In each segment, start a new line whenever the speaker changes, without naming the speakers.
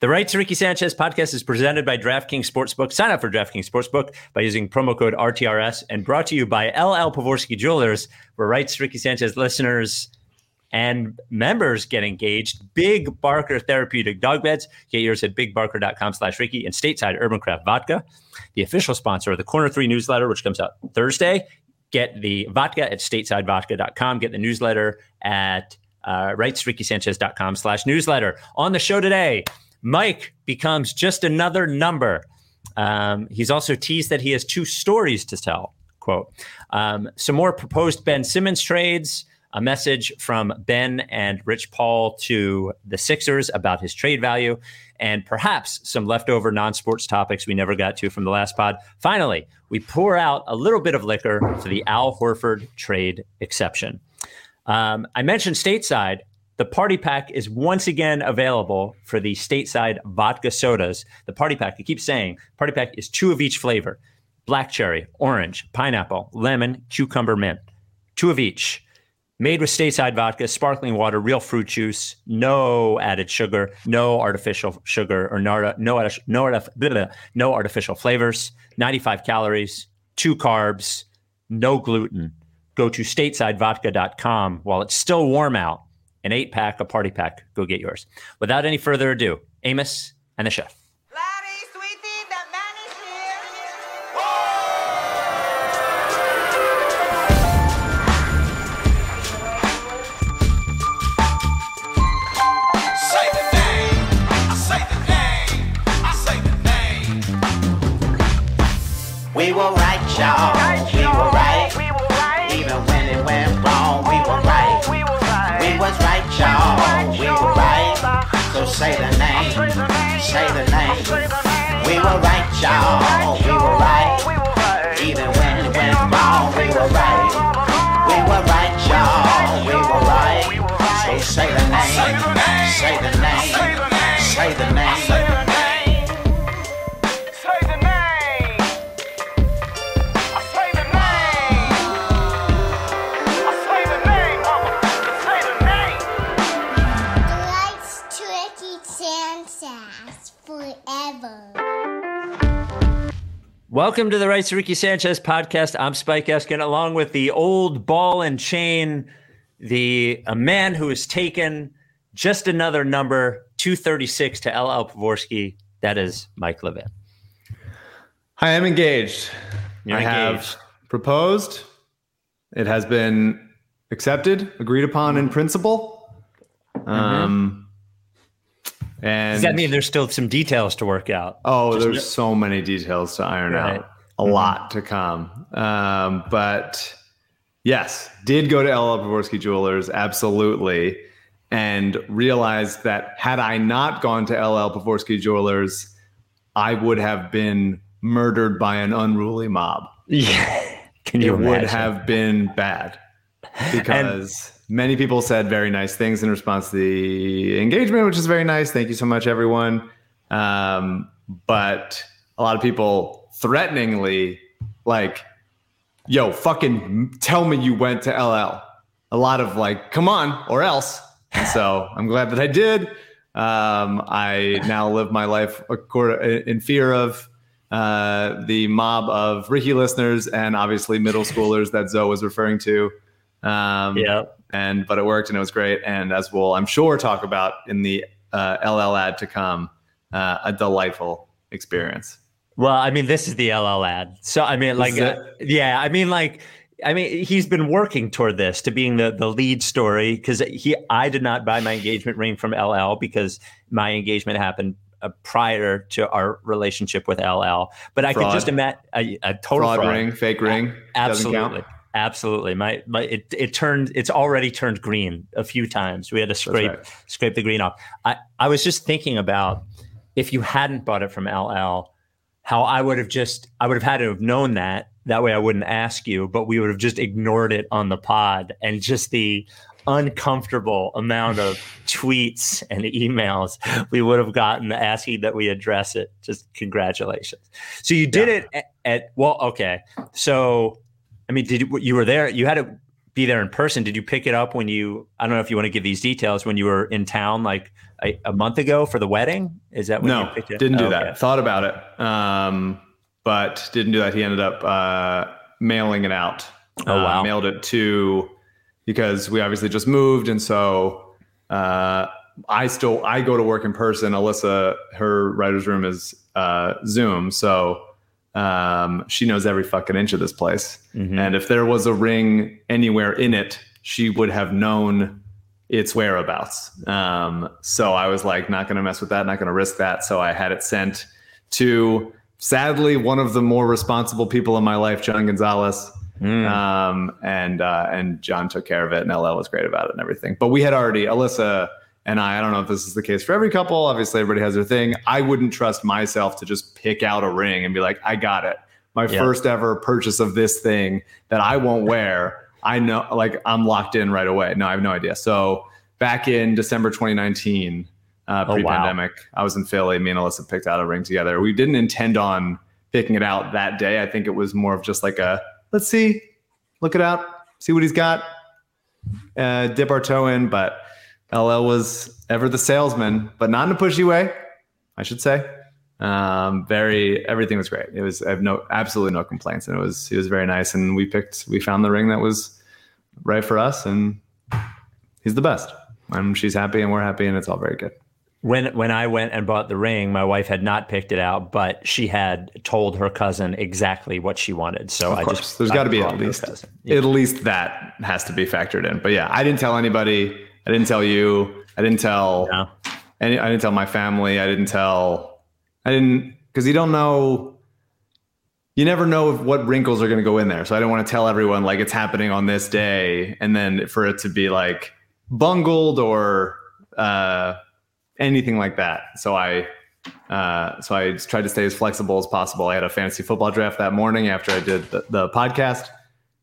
The Right to Ricky Sanchez podcast is presented by DraftKings Sportsbook. Sign up for DraftKings Sportsbook by using promo code RTRS and brought to you by LL Pavorsky Jewelers, where Right to Ricky Sanchez listeners and members get engaged. Big Barker Therapeutic Dog Beds. Get yours at bigbarker.com slash Ricky and Stateside Urban Craft Vodka, the official sponsor of the Corner 3 newsletter, which comes out Thursday. Get the vodka at statesidevodka.com. Get the newsletter at uh, rightsrickysanchez.com slash newsletter. On the show today, Mike becomes just another number. Um, he's also teased that he has two stories to tell. Quote, um, some more proposed Ben Simmons trades, a message from Ben and Rich Paul to the Sixers about his trade value, and perhaps some leftover non sports topics we never got to from the last pod. Finally, we pour out a little bit of liquor for the Al Horford trade exception. Um, I mentioned stateside. The party pack is once again available for the stateside vodka sodas. The party pack, I keep saying, party pack is two of each flavor black cherry, orange, pineapple, lemon, cucumber, mint. Two of each. Made with stateside vodka, sparkling water, real fruit juice, no added sugar, no artificial sugar, or no, no, no, no artificial flavors, 95 calories, two carbs, no gluten. Go to statesidevodka.com while it's still warm out an eight pack, a party pack. Go get yours. Without any further ado, Amos and the chef.
We were right, y'all. Say the name. Say the name. We were right, y'all. We were right. Even when it went wrong, we were right. We were right, y'all. We were right. So say the name. Say the name. Say the name.
Welcome to the Rights to Ricky Sanchez podcast. I'm Spike Eskin, along with the old ball and chain, the a man who has taken just another number 236 to LL Pavorsky. That is Mike Levin.
I am engaged.
You're
I
engaged.
have proposed. It has been accepted, agreed upon in principle. Um, and
Mm-hmm. Does that mean there's still some details to work out?
oh,
Just-
there's so many details to iron
Right.
out. A lot to come. Um, but yes, did go to LL Pavorsky Jewelers, absolutely, and realized that had I not gone to LL Pavorsky Jewelers, I would have been murdered by an unruly mob.
Yeah. Can you
it would have been bad because many people said very nice things in response to the engagement, which is very nice. Thank you so much, everyone. Um, but a lot of people threateningly, like, yo, fucking tell me you went to LL. A lot of like, come on, or else. And so I'm glad that I did. Um, I now live my life in fear of uh, the mob of Ricky listeners and obviously middle schoolers that Zoe was referring to. Um,
Yeah.
And but it worked and it was great. And as we'll, I'm sure, talk about in the uh, LL ad to come, uh, a delightful experience.
Well, I mean, this is the LL ad. So, I mean, like, uh, yeah, I mean, like, I mean, he's been working toward this to being the the lead story because he, I did not buy my engagement ring from LL because my engagement happened uh, prior to our relationship with LL. But I could just imagine a, a total
Fraud,
fraud.
ring, fake ring, count.
Absolutely. Absolutely. My, my it, it turned it's already turned green a few times. We had to scrape
right.
scrape the green off. I, I was just thinking about if you hadn't bought it from LL, how I would have just I would have had to have known that. That way I wouldn't ask you, but we would have just ignored it on the pod and just the uncomfortable amount of tweets and emails we would have gotten asking that we address it. Just congratulations. So you did
Yeah.
it at, at well, okay. So I mean, did you, you were there? You had to be there in person. Did you pick it up when you? I don't know if you want to give these details when you were in town, like a, a month ago for the wedding. Is that when you
No,
picked it?
didn't do
Okay.
that. Thought about it, um, but didn't do that. He ended up uh, mailing it out.
Oh,
Uh,
wow.
mailed it to because we obviously just moved, and so uh, I still I go to work in person. Alyssa, her writer's room is uh, Zoom, so um, she knows every fucking inch of this place.
Mhm.
And if there was a ring anywhere in it, she would have known its whereabouts. Um, so I was like, not going to mess with that, not going to risk that. So I had it sent to, sadly, one of the more responsible people in my life, John Gonzalez.
Mm.
Um, and uh, and John took care of it, and LL was great about it and everything. But we had already, Alyssa and I, I don't know if this is the case for every couple. Obviously, everybody has their thing. I wouldn't trust myself to just pick out a ring and be like, I got it. My
Yeah.
first ever purchase of this thing that I won't wear. I know, like, I'm locked in right away. No, I have no idea. So back in December 2019, uh,
Oh, wow.
pre-pandemic, I was in Philly. Me and Alyssa picked out a ring together. We didn't intend on picking it out that day. I think it was more of just like a let's see, look it out, see what he's got, uh, dip our toe in. But LL was ever the salesman, but not in a pushy way, I should say. Um, very everything was great. It was I have no absolutely no complaints, and it was he was very nice. And we picked we found the ring that was right for us, and he's the best. And she's happy, and we're happy, and it's all very good.
When when I went and bought the ring, my wife had not picked it out, but she had told her cousin exactly what she wanted. So
Of
I
course,
just
there's got to be at least.
Yeah.
at least that has to be factored in. But yeah, I didn't tell anybody. I didn't tell you. I didn't tell.
No.
any, I didn't tell my family. I didn't tell. I didn't because you don't know. You never know if, what wrinkles are going to go in there. So I don't want to tell everyone like it's happening on this day, and then for it to be like bungled or uh, anything like that. So I. Uh, so I just tried to stay as flexible as possible. I had a fantasy football draft that morning after I did the, the podcast.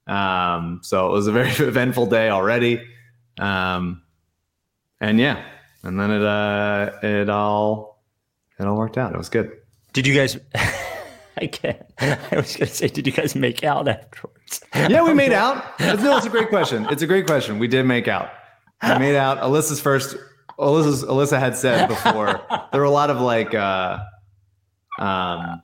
Um, so it was a very eventful day already. Um, and yeah, and then it uh, it all it all worked out. It was good.
Did you guys? I can't. I was going to say, did you guys make out afterwards?
Yeah, we made out. That's, no, it's a great question. It's a great question. We did make out. We made out. Alyssa's first. Alyssa's Alyssa had said before there were a lot of like uh, um,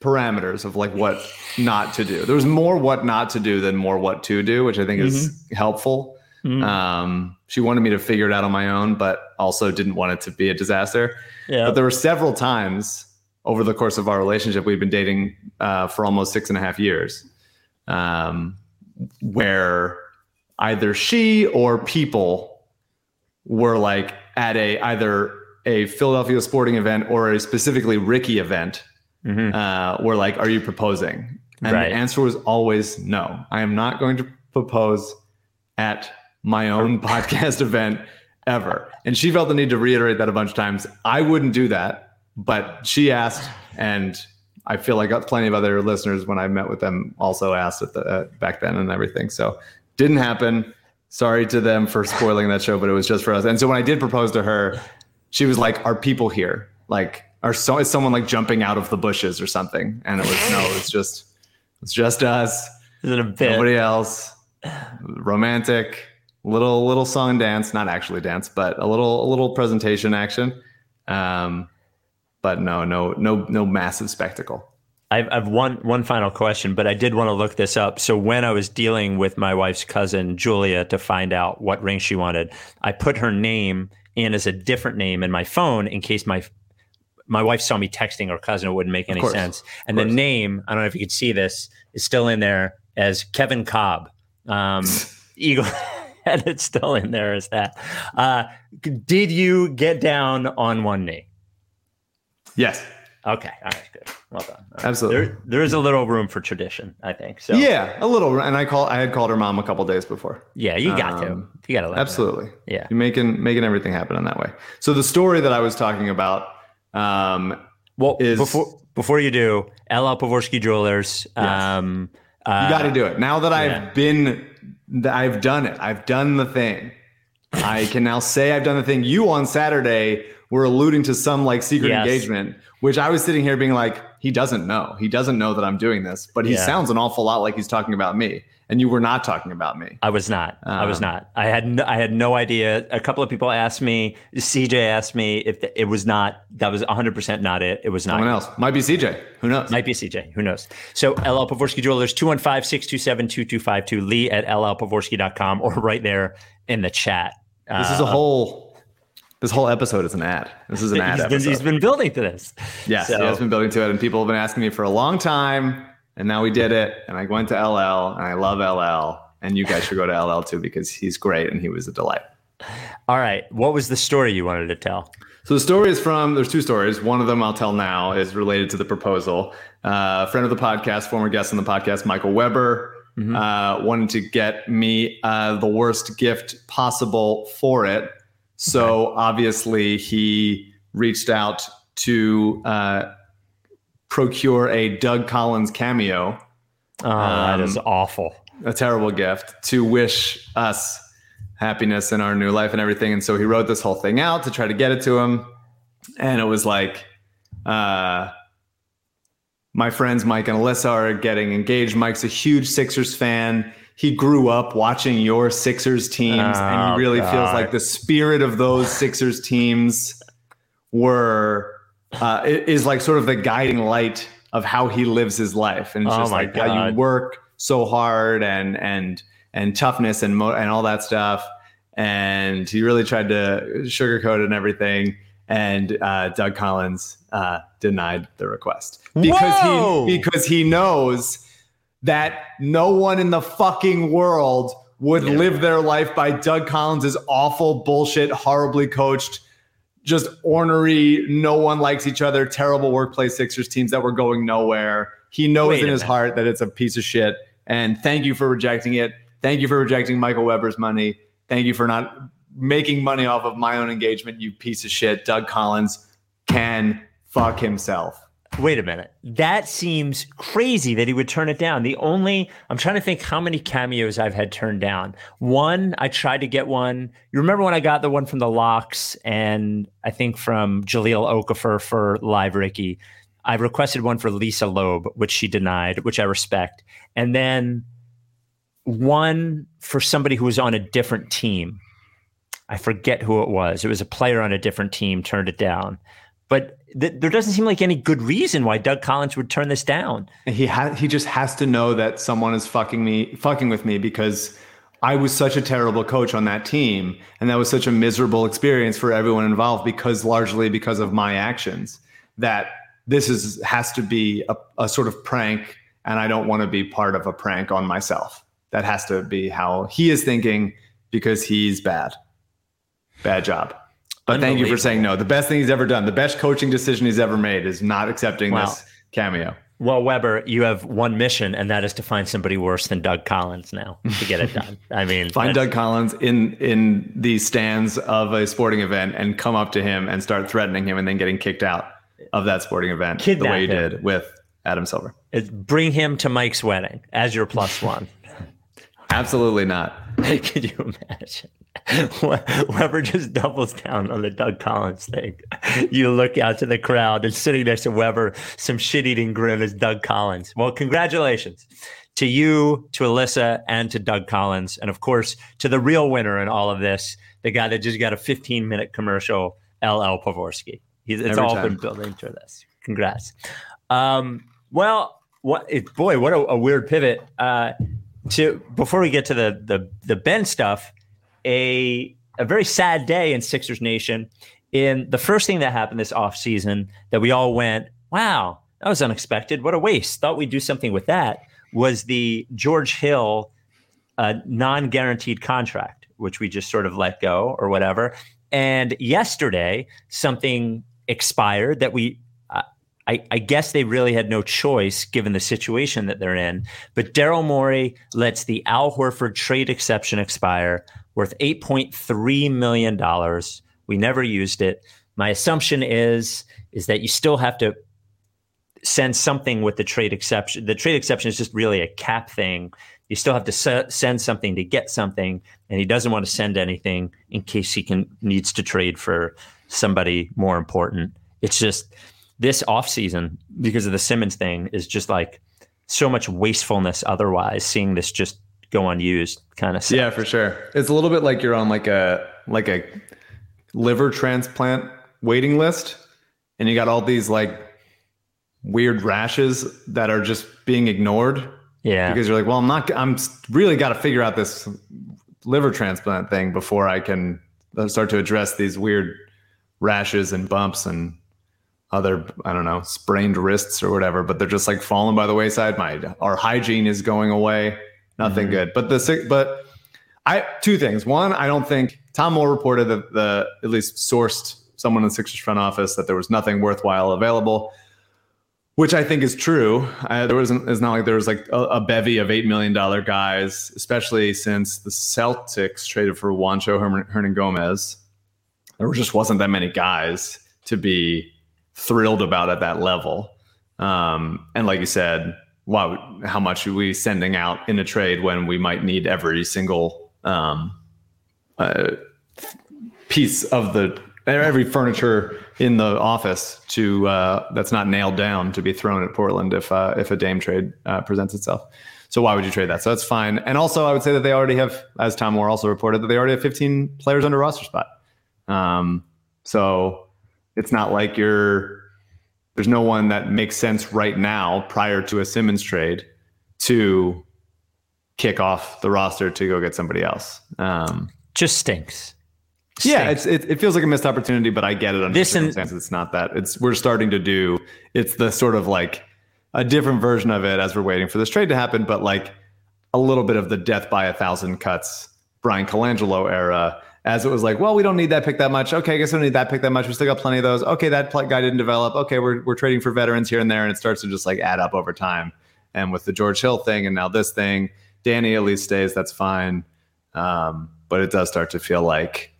parameters of like what not to do. There was more what not to do than more what to do, which I think is helpful.
Mhm.
Um, she wanted me to figure it out on my own, but also didn't want it to be a disaster.
Yeah.
But there were several times over the course of our relationship, we've been dating uh, for almost six and a half years, um, where either she or people were like at a either a Philadelphia sporting event or a specifically Ricky event,
Mhm.
uh, were like, "Are you proposing?" And
Right.
the answer was always no. I am not going to propose at my own podcast event ever. And she felt the need to reiterate that a bunch of times. I wouldn't do that, but she asked, and I feel like plenty of other listeners when I met with them also asked at the uh, back then and everything. So didn't happen. Sorry to them for spoiling that show, but it was just for us. And so when I did propose to her, she was like, "Are people here? Like, are so is someone like jumping out of the bushes or something?" And it was no, it's just it's just us,
Is it a bit?
nobody else. Romantic, little little song and dance, not actually dance, but a little a little presentation action. Um, but no, no, no, no massive spectacle.
I've, I've one one final question, but I did want to look this up. So when I was dealing with my wife's cousin Julia to find out what ring she wanted, I put her name in as a different name in my phone in case my my wife saw me texting her cousin. It wouldn't make any
course,
sense. And the name, I don't know if you could see this, is still in there as Kevin Cobb. Um, Eagle, and it's still in there as that. Uh, did you get down on one knee?
Yes,
Okay, all right, good. Well done. Right.
absolutely.
There, there is a little room for tradition, I think. So
Yeah, a little. And I call I had called her mom a couple days before.
yeah, you got to,
Um,
you got to.
Absolutely.
Yeah.
You're making making everything happen in that way. So the story that I was talking about, um,
Well,
is-
before before you do, LL Pavorsky Jewelers. Um, uh,
you got to do it. Now that I've
yeah.
been, I've done it. I've done the thing. I can now say I've done the thing. You on Saturday were alluding to some like secret
Yes.
engagement, which I was sitting here being like, he doesn't know. He doesn't know that I'm doing this, but he
Yeah.
sounds an awful lot like he's talking about me. And you were not talking about me.
I was not. I was
Um,
not. I had no, I had no idea. A couple of people asked me. CJ asked me if th- it was not. That was 100 percent not it. It was not.
Someone else might be CJ. Who knows?
Might be CJ. Who knows? So LL Pavorsky Jewelers 215-627-2252. Lee at llpavorsky.com or right there in the chat.
This is a whole. This whole episode is an ad. This is an ad
he's been, he's been building to this.
Yes,
So-
he has been building to it, and people have been asking me for a long time, and now we did it. And I went to LL, and I love LL, and you guys should go to LL too because he's great and he was a delight.
All right. What was the story you wanted to tell?
So the story is from. There's two stories. One of them I'll tell now is related to the proposal. Uh, a friend of the podcast, former guest on the podcast, Michael Weber, uh, wanted to get me uh, the worst gift possible for it. So obviously he reached out to uh, procure a Doug Collins cameo,
Oh, that
Um,
is awful.
a terrible gift, to wish us happiness in our new life and everything. And so he wrote this whole thing out to try to get it to him. And it was like, uh, my friends Mike and Alyssa are getting engaged. Mike's a huge Sixers fan. He grew up watching your Sixers teams, and
Oh,
he really feels like the spirit of those Sixers teams were uh, is like sort of the guiding light of how he lives his life, and it's
Oh
just like how you work so hard and and and toughness and mo- and all that stuff. And he really tried to sugarcoat it and everything. And uh, Doug Collins uh, denied the request because
Whoa!
he because he knows that no one in the fucking world would live their life by Doug Collins' awful bullshit, horribly coached, just ornery, no one likes each other, terrible workplace Sixers teams that were going nowhere. He knows
Wait
in his
minute.
heart that it's a piece of shit. And thank you for rejecting it. Thank you for rejecting Michael Weber's money. Thank you for not making money off of my own engagement, you piece of shit. Doug Collins can fuck himself.
Wait a minute. That seems crazy that he would turn it down. The only, I'm trying to think how many cameos I've had turned down. One, I tried to get one. You remember when I got the one from the Locks and I think from Jahlil Okafor for Live Ricky? I requested one for Lisa Loeb, which she denied, which I respect. And then one for somebody who was on a different team. I forget who it was. It was a player on a different team turned it down. But th- there doesn't seem like any good reason why Doug Collins would turn this down.
he he just has to know that someone is fucking me fucking with me because I was such a terrible coach on that team and that was such a miserable experience for everyone involved because largely because of my actions that this is has to be a, a sort of prank and I don't want to be part of a prank on myself. That has to be how he is thinking because he's bad. Bad job. But thank you for saying no. The best thing he's ever done, the best coaching decision he's ever made is not accepting
Wow.
this cameo.
Well, Weber, you have one mission, and that is to find somebody worse than Doug Collins now to get it done. I mean,
Find Doug Collins in in the stands of a sporting event and come up to him and start threatening him and then getting kicked out of that sporting event the way he
him.
did with Adam Silver.
it's- bring him to Mike's wedding as your plus one.
Absolutely not.
Could you imagine? Weber just doubles down on the Doug Collins thing. You look out to the crowd and sitting next to Weber, some shit eating grin is Doug Collins. Well, congratulations to you, to Alyssa, and to Doug Collins. And of course, to the real winner in all of this, the guy that just got a 15 minute commercial, LL Pavorsky. He's, it's
Every
all
time.
been building to this. Congrats. Um, well, what it, boy, what a, a weird pivot. Uh, to before we get to the the the Ben stuff, a a very sad day in Sixers Nation. In the first thing that happened this offseason that we all went, wow, that was unexpected. What a waste. Thought we'd do something with that. Was the George Hill uh, non-guaranteed contract, which we just sort of let go or whatever. And yesterday, something expired that we uh, I, I guess they really had no choice given the situation that they're in. But Daryl Morey lets the Al Horford trade exception expire, worth $8.3 million. We never used it. My assumption is is that you still have to send something with the trade exception. The trade exception is just really a cap thing. You still have to se- send something to get something, and he doesn't want to send anything in case he can needs to trade for somebody more important. It's just this offseason, because of the Simmons thing, is just like so much wastefulness otherwise, seeing this just go unused kind of stuff.
Yeah, for sure. It's a little bit like you're on like a like a liver transplant waiting list and you got all these like weird rashes that are just being ignored
Yeah.
because you're like, well, I'm not I'm really got to figure out this liver transplant thing before I can uh, start to address these weird rashes and bumps and other I don't know sprained wrists or whatever. But they're just like falling by the wayside. My our hygiene is going away. Nothing good. But the. But I two things. One, I don't think Tom Moore reported that the at least sourced someone in the Sixers front office that there was nothing worthwhile available. Which I think is true. Uh, there wasn't. It's not like there was like a, a bevy of eight million dollar guys, especially since the Celtics traded for Juancho Hernan, Hernan Gomez. There just wasn't that many guys to be thrilled about at that level. Um, and like you said, wow, how much are we sending out in a trade when we might need every single um, uh, piece of the every furniture in the office to uh, that's not nailed down to be thrown at Portland if uh, if a Dame trade uh, presents itself. So why would you trade that? So that's fine. And also, I would say that they already have, as Tom Moore also reported, that they already have 15 players under roster spot. Um, so it's not like you're there's no one that makes sense right now prior to a Simmons trade to kick off the roster to go get somebody else. Um,
just stinks.
yeah, it's it, it feels like a missed opportunity, but I get it under
This and-
circumstances. it's not that. It's we're starting to do. It's the sort of like a different version of it as we're waiting for this trade to happen, but like a little bit of the death by a thousand cuts Bryan Colangelo era. As it was like, well, we don't need that pick that much. Okay, I guess we don't need that pick that much. We still got plenty of those. Okay, that guy didn't develop. Okay, we're we're trading for veterans here and there, and it starts to just like add up over time. And with the George Hill thing, and now this thing, Danny at least stays. That's fine. Um, but it does start to feel like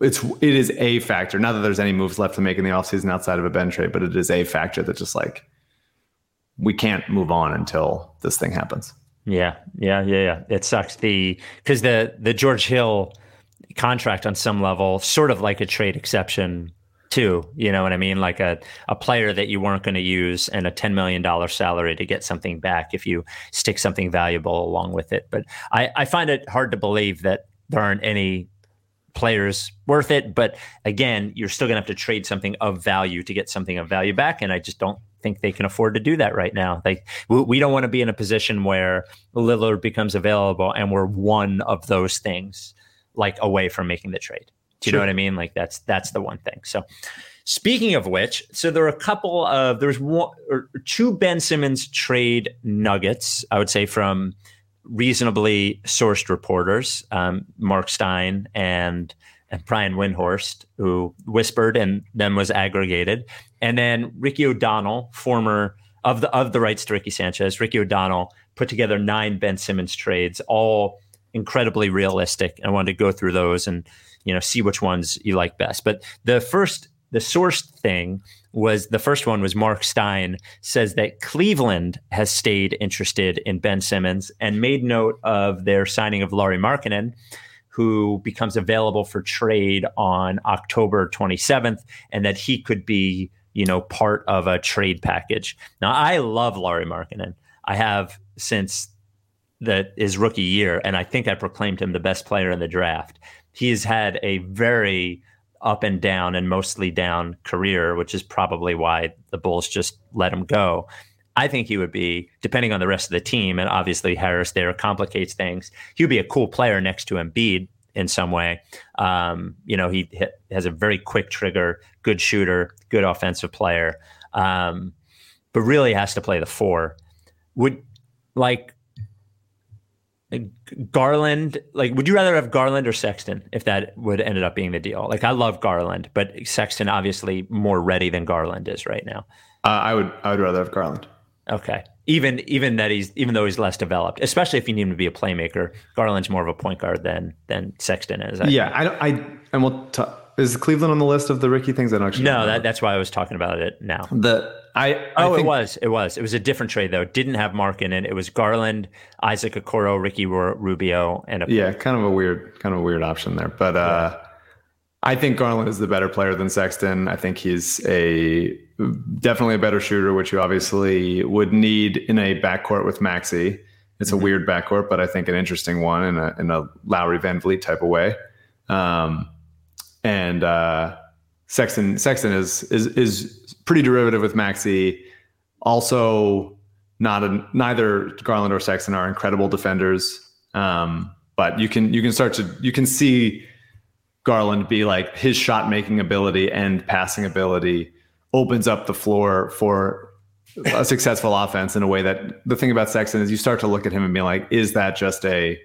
it's it is a factor. Not that there's any moves left to make in the offseason outside of a Ben trade, but it is a factor that just like we can't move on until this thing happens.
Yeah, yeah, yeah, yeah. It sucks. The because the the George Hill contract on some level, sort of like a trade exception too. You know what I mean? Like a a player that you weren't going to use and a ten million dollar salary to get something back if you stick something valuable along with it. But I I find it hard to believe that there aren't any players worth it. But again, you're still going to have to trade something of value to get something of value back, and I just don't think they can afford to do that right now. Like we, we don't want to be in a position where Lillard becomes available and we're one of those things like away from making the trade. Do you know what I mean? Like that's that's the one thing. So speaking of which, so there are a couple of there's one or two Ben Simmons trade nuggets, I would say from reasonably sourced reporters, um, Mark Stein and and Brian Windhorst, who whispered and then was aggregated, and then Ricky O'Donnell, former of the of the rights to Ricky Sanchez, Ricky O'Donnell put together nine Ben Simmons trades, all incredibly realistic. I wanted to go through those and you know see which ones you like best. But the first, the sourced thing was the first one was Mark Stein says that Cleveland has stayed interested in Ben Simmons and made note of their signing of Lauri Markkanen who becomes available for trade on October 27th, and that he could be, you know, part of a trade package. Now, I love Lauri Markkanen. I have since that his rookie year, and I think I proclaimed him the best player in the draft. He's had a very up and down and mostly down career, which is probably why the Bulls just let him go. I think he would be, depending on the rest of the team, and obviously Harris there complicates things. He would be a cool player next to Embiid in some way. Um, you know, he has a very quick trigger, good shooter, good offensive player, um, but really has to play the four. Would like Garland, like, would you rather have Garland or Sexton if that would ended up being the deal? Like, I love Garland, but Sexton obviously more ready than Garland is right now.
Uh, I would I would rather have Garland.
Okay. Even even that he's even though he's less developed, especially if you need him to be a playmaker, Garland's more of a point guard than than Sexton is. I
yeah,
think.
I don't. I and we'll t- is Cleveland on the list of the Ricky things? I don't actually.
No, that, that's why I was talking about it now.
the I. I
Oh,
think,
it was. It was. It was a different trade though. It didn't have Mark in it. It was Garland, Isaac Okoro, Ricky Rubio, and a
Yeah, kind of a weird, kind of a weird option there. But uh, I think Garland is the better player than Sexton. I think he's a definitely a better shooter, which you obviously would need in a backcourt with Maxey. It's mm-hmm. a weird backcourt, but I think an interesting one in a in a Lowry VanVleet type of way. Um, and uh, Sexton Sexton is is is pretty derivative with Maxey. Also, not a, neither Garland or Sexton are incredible defenders. Um, but you can you can start to you can see Garland be like his shot making ability and passing ability opens up the floor for a successful offense in a way that the thing about Sexton is you start to look at him and be like, is that just a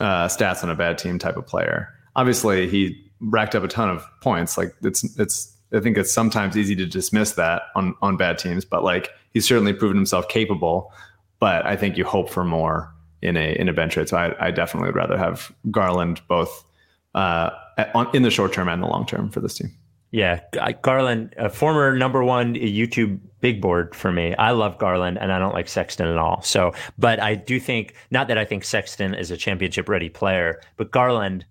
uh, stats on a bad team type of player? Obviously, he racked up a ton of points. Like it's it's I think it's sometimes easy to dismiss that on on bad teams, but like he's certainly proven himself capable. But I think you hope for more in a in a bench trade. So I, I definitely would rather have Garland both uh, on, in the short term and the long term for this team.
Yeah, Garland, a former number one YouTube big board for me. I love Garland and I don't like Sexton at all. So, but I do think, not that I think Sexton is a championship ready player, but Garland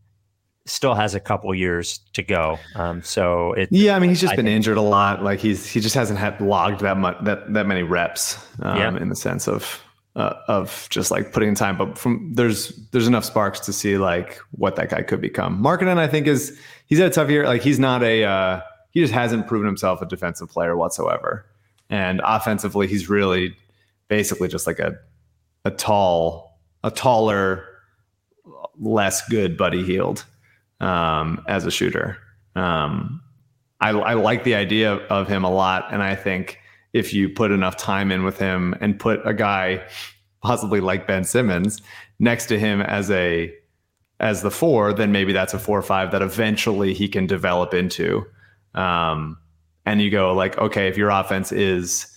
still has a couple years to go. Um, so it,
yeah, I mean, he's just I been think, injured a lot. Like he's, he just hasn't had logged that much, that, that many reps um, yeah. in the sense of, uh, of just like putting in time. But from there's there's enough sparks to see like what that guy could become. Markkanen, I think, is he's had a tough year. Like he's not a uh, he just hasn't proven himself a defensive player whatsoever. And offensively, he's really basically just like a a tall, a taller, less good Buddy Hield um, as a shooter. Um, I, I like the idea of him a lot, and I think if you put enough time in with him and put a guy possibly like Ben Simmons next to him as a as the four, then maybe that's a four or five that eventually he can develop into. Um, and you go like, okay, if your offense is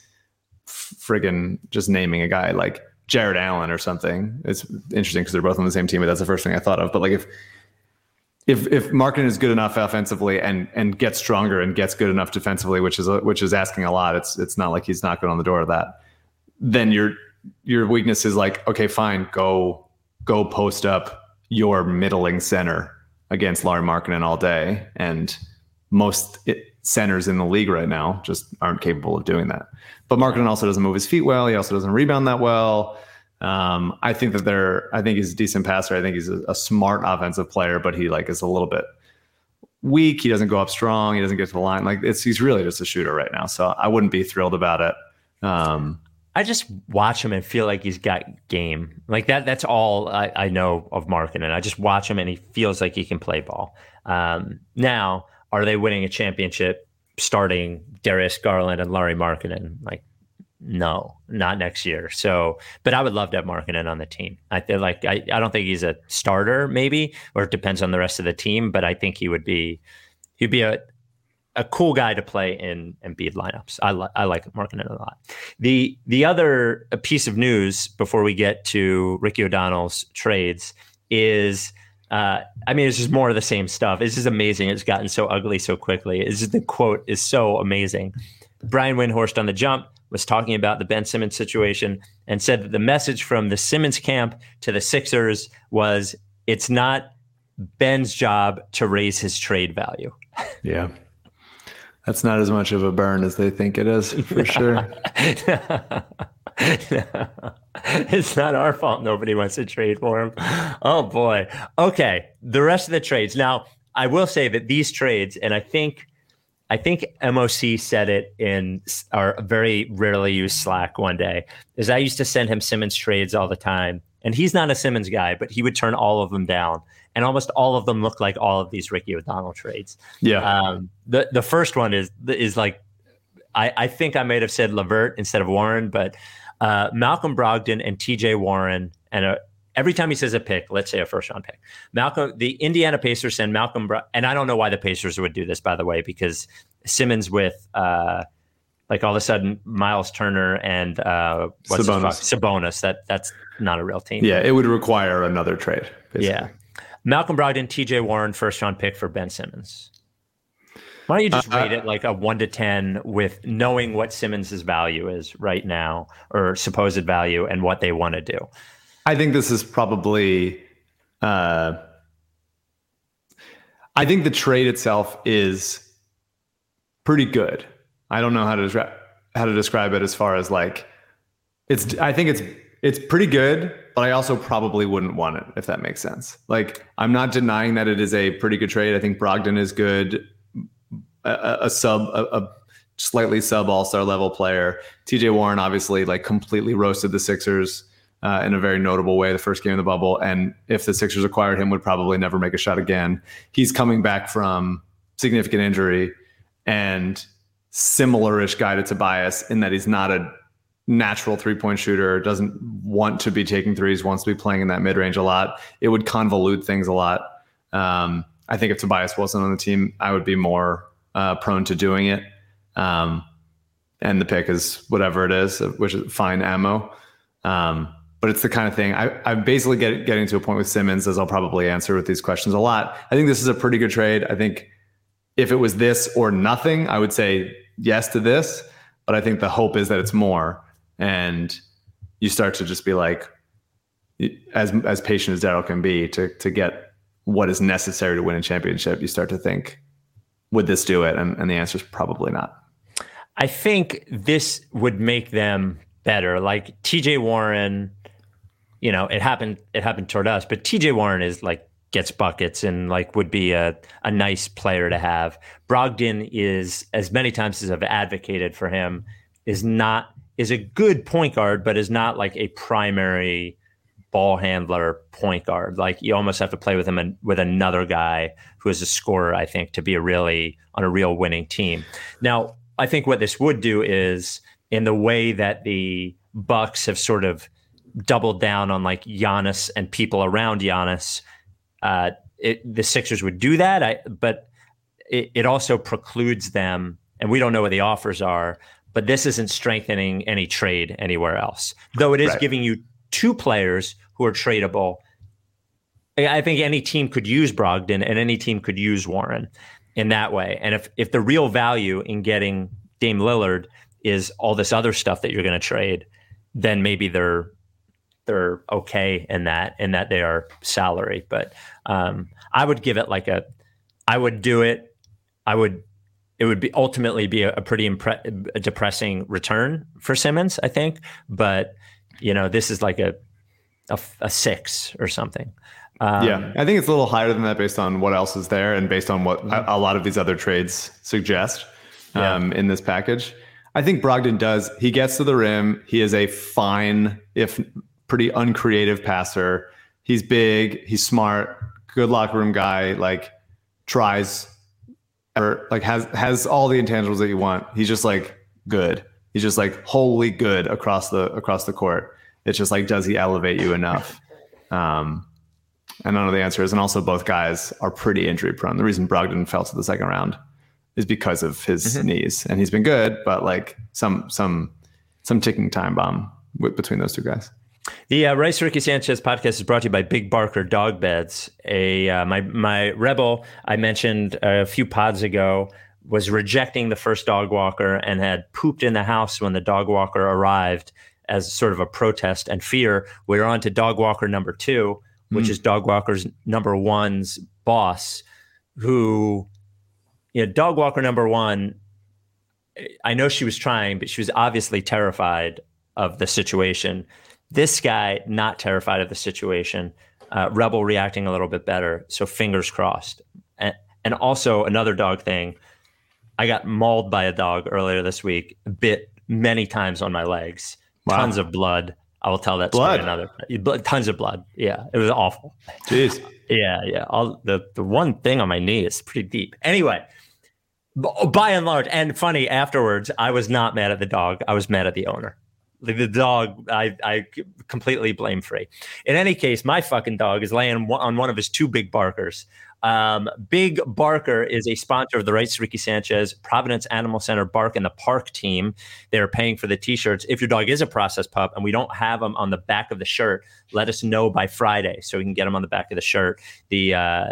friggin' just naming a guy like Jarrett Allen or something, it's interesting because they're both on the same team. But that's the first thing I thought of. But like if if if Markkanen is good enough offensively and and gets stronger and gets good enough defensively, which is a, which is asking a lot. It's it's not like he's knocking on the door of that. Then your your weakness is like, okay, fine, go go post up your middling center against Lauri Markkanen all day, and most it, centers in the league right now just aren't capable of doing that. But Markkanen also doesn't move his feet well. He also doesn't rebound that well. Um, I think that they're. I think he's a decent passer. I think he's a, a, smart offensive player, but he like is a little bit weak. He doesn't go up strong. He doesn't get to the line. Like it's he's really just a shooter right now. So I wouldn't be thrilled about it. Um,
I just watch him and feel like he's got game. Like that. That's all I, I know of Markkanen. I just watch him and he feels like he can play ball. Um, now, are they winning a championship starting Darius Garland and Lauri Markkanen? Like no, not next year. So, but I would love to have Markkanen on the team. I feel like I, I don't think he's a starter, maybe, or it depends on the rest of the team. But I think he would be he'd be a a cool guy to play in and Embiid lineups. I like I like Markkanen a lot. The the other piece of news before we get to Ricky O'Donnell's trades is. Uh, I mean, it's just more of the same stuff. It's just amazing. It's gotten so ugly so quickly. It's just the quote is so amazing. Brian Windhorst on the jump was talking about the Ben Simmons situation and said that the message from the Simmons camp to the Sixers was it's not Ben's job to raise his trade value.
Yeah. That's not as much of a burn as they think it is, for sure.
it's not our fault nobody wants to trade for him. Oh boy. Okay. The rest of the trades. Now, I will say that these trades, and I think I think MOC said it in our very rarely used Slack one day. Is I used to send him Simmons trades all the time, and he's not a Simmons guy, but he would turn all of them down, and almost all of them look like all of these Ricky O'Donnell trades.
Yeah.
Um, the the first one is is like I, I think I might have said LeVert instead of Warren, but uh, Malcolm Brogdon and T.J. Warren and a every time he says a pick, let's say a first round pick, Malcolm, the Indiana Pacers send Malcolm, and I don't know why the Pacers would do this, by the way, because Simmons with, uh, like all of a sudden Miles Turner and uh, what's Sabonis. Sabonis. That that's not a real team.
Yeah, it would require another trade.
Basically. Yeah, Malcolm Brogdon, T.J. Warren, first round pick for Ben Simmons. Why don't you just uh, rate it like a one to ten with knowing what Simmons' value is right now or supposed value and what they want to do?
I think this is probably. Uh, I think the trade itself is pretty good. I don't know how to describe how to describe it as far as like it's I think it's it's pretty good, but I also probably wouldn't want it if that makes sense. Like I'm not denying that it is a pretty good trade. I think Brogdon is good, a, a sub a, a slightly sub All Star level player. T.J. Warren obviously like completely roasted the Sixers. Uh, in a very notable way, the first game of the bubble, and if the Sixers acquired him, would probably never make a shot again. He's coming back from significant injury, and similar-ish guy to Tobias in that he's not a natural three-point shooter, doesn't want to be taking threes, wants to be playing in that mid-range a lot. It would convolute things a lot. Um, I think if Tobias wasn't on the team, I would be more uh, prone to doing it. Um, and the pick is whatever it is, which is fine ammo. Um, but it's the kind of thing I, I'm basically get, getting to a point with Simmons, as I'll probably answer with these questions a lot. I think this is a pretty good trade. I think if it was this or nothing, I would say yes to this. But I think the hope is that it's more, and you start to just be like, as as patient as Daryl can be to to get what is necessary to win a championship. You start to think, would this do it? And, and the answer is probably not.
I think this would make them better. Like TJ Warren, you know, it happened it happened toward us, but TJ Warren is like gets buckets and like would be a, a nice player to have. Brogdon is as many times as I've advocated for him is not is a good point guard, but is not like a primary ball handler point guard. Like you almost have to play with him and with another guy who is a scorer, I think, to be a really on a real winning team. Now, I think what this would do is in the way that the Bucks have sort of doubled down on like Giannis and people around Giannis uh, it, the Sixers would do that. I, but it, it also precludes them, and we don't know what the offers are. But this isn't strengthening any trade anywhere else, though it is right. giving you two players who are tradable. I think any team could use Brogdon, and any team could use Warren in that way. And if if the real value in getting Dame Lillard is all this other stuff that you're going to trade, then maybe they're they're okay in that in that they are salary. But um, I would give it like a, I would do it. I would. It would be ultimately be a, a pretty impre- a depressing return for Simmons, I think. But you know, this is like a a, a six or something.
Um, yeah, I think it's a little higher than that based on what else is there and based on what mm-hmm. a, a, lot of these other trades suggest um, yeah. in this package. I think Brogdon does. He gets to the rim. He is a fine, if pretty uncreative passer. He's big, he's smart, good locker room guy, like tries or like has has all the intangibles that you want. He's just like good. He's just like wholly good across the across the court. It's just like does he elevate you enough? Um and none of the answers. And also both guys are pretty injury prone. The reason Brogdon fell to the second round is because of his mm-hmm. knees. And he's been good, but like some some some ticking time bomb between those two guys.
The uh, Rice Ricky Sanchez podcast is brought to you by Big Barker Dog Beds. A uh, my my rebel I mentioned a few pods ago was rejecting the first dog walker and had pooped in the house when the dog walker arrived as sort of a protest and fear. We're on to dog walker number two, which mm. is dog walker's number one's boss, who you know, dog walker number one. I know she was trying, but she was obviously terrified of the situation this guy, not terrified of the situation. Uh, Rebel reacting a little bit better. So fingers crossed. And, and also another dog thing. I got mauled by a dog earlier this week, bit many times on my legs, wow. tons of blood. I will tell that blood. story another. Tons of blood. Yeah, it was awful.
Jeez.
yeah, yeah. All the the one thing on my knee is pretty deep. Anyway, by and large, and funny afterwards, I was not mad at the dog. I was mad at the owner. The dog, I, I completely blame free. In any case, my fucking dog is laying on one of his two big barkers. Um, big Barker is a sponsor of the Rights Ricky Sanchez Providence Animal Center Bark in the Park team. They're paying for the t-shirts. If your dog is a process pup and we don't have them on the back of the shirt, let us know by Friday so we can get them on the back of the shirt. The uh,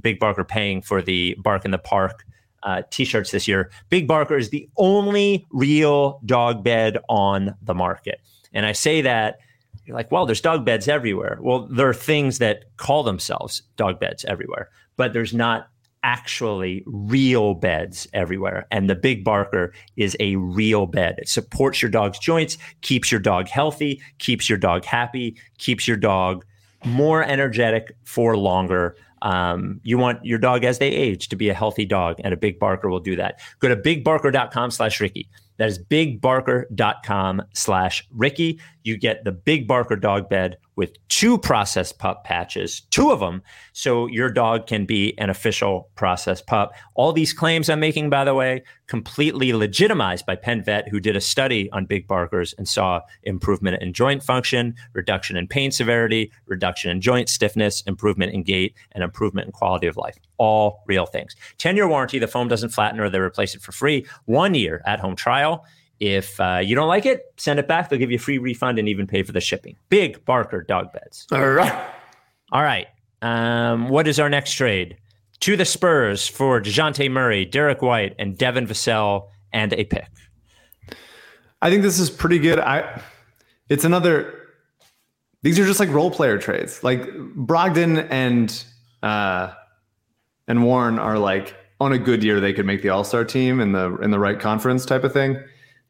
Big Barker paying for the Bark in the Park uh, t-shirts this year. Big Barker is the only real dog bed on the market, and I say that you're like, well, there's dog beds everywhere. Well, there are things that call themselves dog beds everywhere, but there's not actually real beds everywhere. And the Big Barker is a real bed. It supports your dog's joints, keeps your dog healthy, keeps your dog happy, keeps your dog more energetic for longer. Um, you want your dog as they age to be a healthy dog, and a Big Barker will do that. Go to bigbarker.com slash Ricky. That is bigbarker.com slash Ricky. You get the Big Barker dog bed with two processed pup patches, two of them, so your dog can be an official processed pup. All these claims I'm making, by the way, completely legitimized by Penn Vet, who did a study on Big Barkers and saw improvement in joint function, reduction in pain severity, reduction in joint stiffness, improvement in gait, and improvement in quality of life. All real things. 10 year warranty, the foam doesn't flatten or they replace it for free. One year at home trial. If uh, you don't like it, send it back. They'll give you a free refund and even pay for the shipping. Big Barker dog beds.
All right.
All right. Um, what is our next trade? To the Spurs for Dejounte Murray, Derrick White, and Devin Vassell, and a pick.
I think this is pretty good. I it's another these are just like role player trades. Like Brogdon and uh and Warren are like on a good year they could make the All-Star team in the in the right conference type of thing.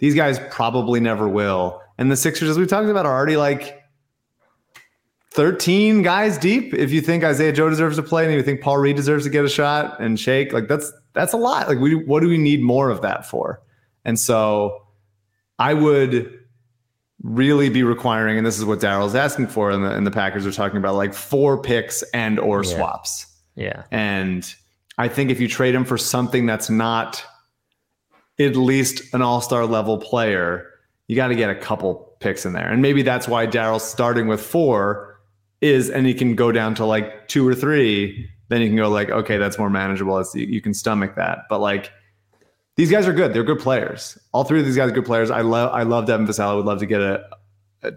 These guys probably never will. And the Sixers, as we've talked about, are already like 13 guys deep. If you think Isaiah Joe deserves to play and you think Paul Reed deserves to get a shot and shake, like that's that's a lot. Like we what do we need more of that for? And so I would really be requiring, and this is what Daryl's asking for, and the and the Packers are talking about like four picks and or
Yeah.
swaps.
Yeah.
And I think if you trade him for something that's not at least an all-star level player, you got to get a couple picks in there. And maybe that's why Daryl's starting with four is, and he can go down to like two or three. Then you can go like, okay, that's more manageable. It's, you, you can stomach that. But like, these guys are good. They're good players. All three of these guys are good players. I love, I love Devin Vassell. I would love to get a,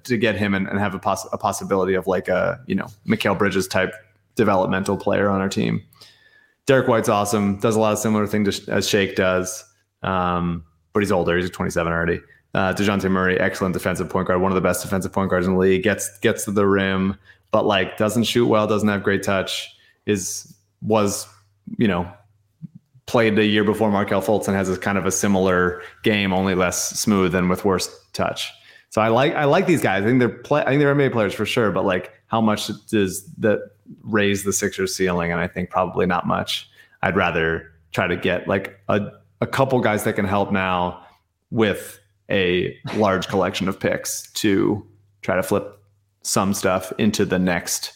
to get him and, and have a, poss- a possibility of like a, you know, Mikal Bridges type developmental player on our team. Derrick White's awesome. Does a lot of similar things as Shake does, um, but he's older. He's 27 already. Uh, Dejounte Murray, excellent defensive point guard, one of the best defensive point guards in the league. Gets gets to the rim, but like doesn't shoot well, doesn't have great touch. Is was you know played the year before Markelle Fultz and has a kind of a similar game, only less smooth and with worse touch. So I like I like these guys. I think they're play. I think they're NBA players for sure. But like, how much does that raise the Sixers ceiling? And I think probably not much. I'd rather try to get like a a couple guys that can help now with a large collection of picks to try to flip some stuff into the next,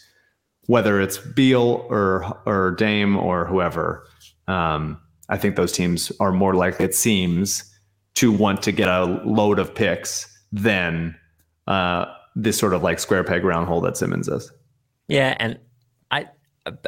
whether it's Beal or or Dame or whoever. Um, I think those teams are more likely, it seems, to want to get a load of picks than uh, this sort of like square peg round hole that Simmons is.
Yeah, and I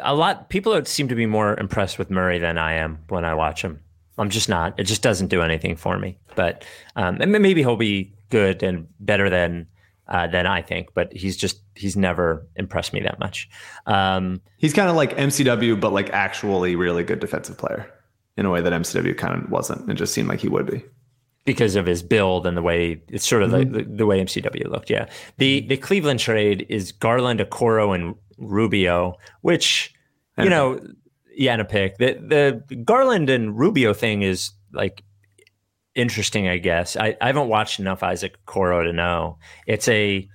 a lot people seem to be more impressed with Murray than I am when I watch him. I'm just not. It just doesn't do anything for me. But um, and maybe he'll be good and better than uh, than I think. But he's just he's never impressed me that much. Um,
He's kind of like MCW, but like actually really good defensive player in a way that MCW kind of wasn't. It just seemed like he would be.
because of his build and the way it's sort of the, the, the way MCW looked. Yeah. The the Cleveland trade is Garland, Okoro, and Rubio, which you know, yeah, and a pick. The the Garland and Rubio thing is like interesting, I guess. I, I haven't watched enough Isaac Okoro to know. It's a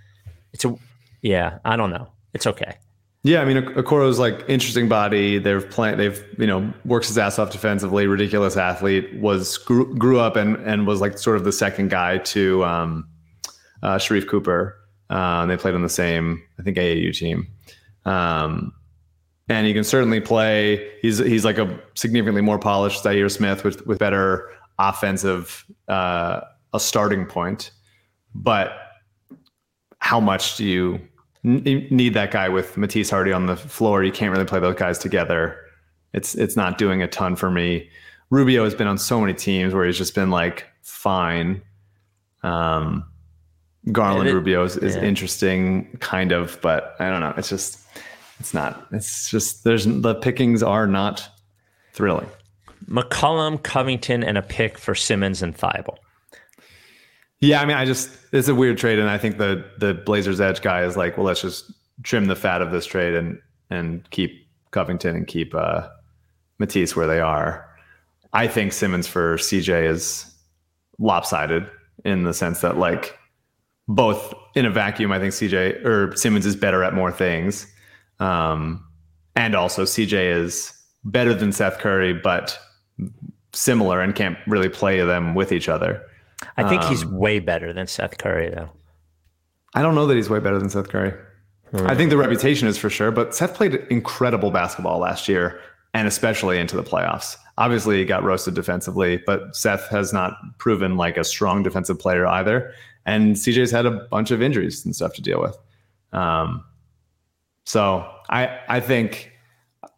it's a yeah, I don't know. It's okay.
Yeah, I mean, Okoro's like interesting body. They've playing. They've you know works his ass off defensively. Ridiculous athlete. Was grew, grew up and and was like sort of the second guy to um, uh, Sharife Cooper. Uh, they played on the same, I think, AAU team. Um, and he can certainly play. He's he's like a significantly more polished Zhaire Smith with with better offensive uh, a starting point. But how much do you n- need that guy with Matisse Hardy on the floor? You can't really play those guys together. It's it's not doing a ton for me. Rubio has been on so many teams where he's just been like fine. Um, Garland
it-
Rubio is, is
yeah.
interesting, kind of, but I don't know. It's just it's not. It's just there's the pickings are not thrilling.
McCollum, Covington, and a pick for Simmons and Thybulle.
Yeah, I mean, I just it's a weird trade, and I think the the Blazer's Edge guy is like, well, let's just trim the fat of this trade and and keep Covington and keep uh Matisse where they are. I think Simmons for CJ is lopsided in the sense that like both in a vacuum, I think CJ or Simmons is better at more things. Um, and also CJ is better than Seth Curry, but similar and can't really play them with each other.
I think he's
Um,
way better than Seth Curry, though.
I don't know that he's way better than Seth Curry. I think the reputation is for sure, but Seth played incredible basketball last year and especially into the playoffs. Obviously, he got roasted defensively, but Seth has not proven like a strong defensive player either. And CJ's had a bunch of injuries and stuff to deal with. Um, so I I think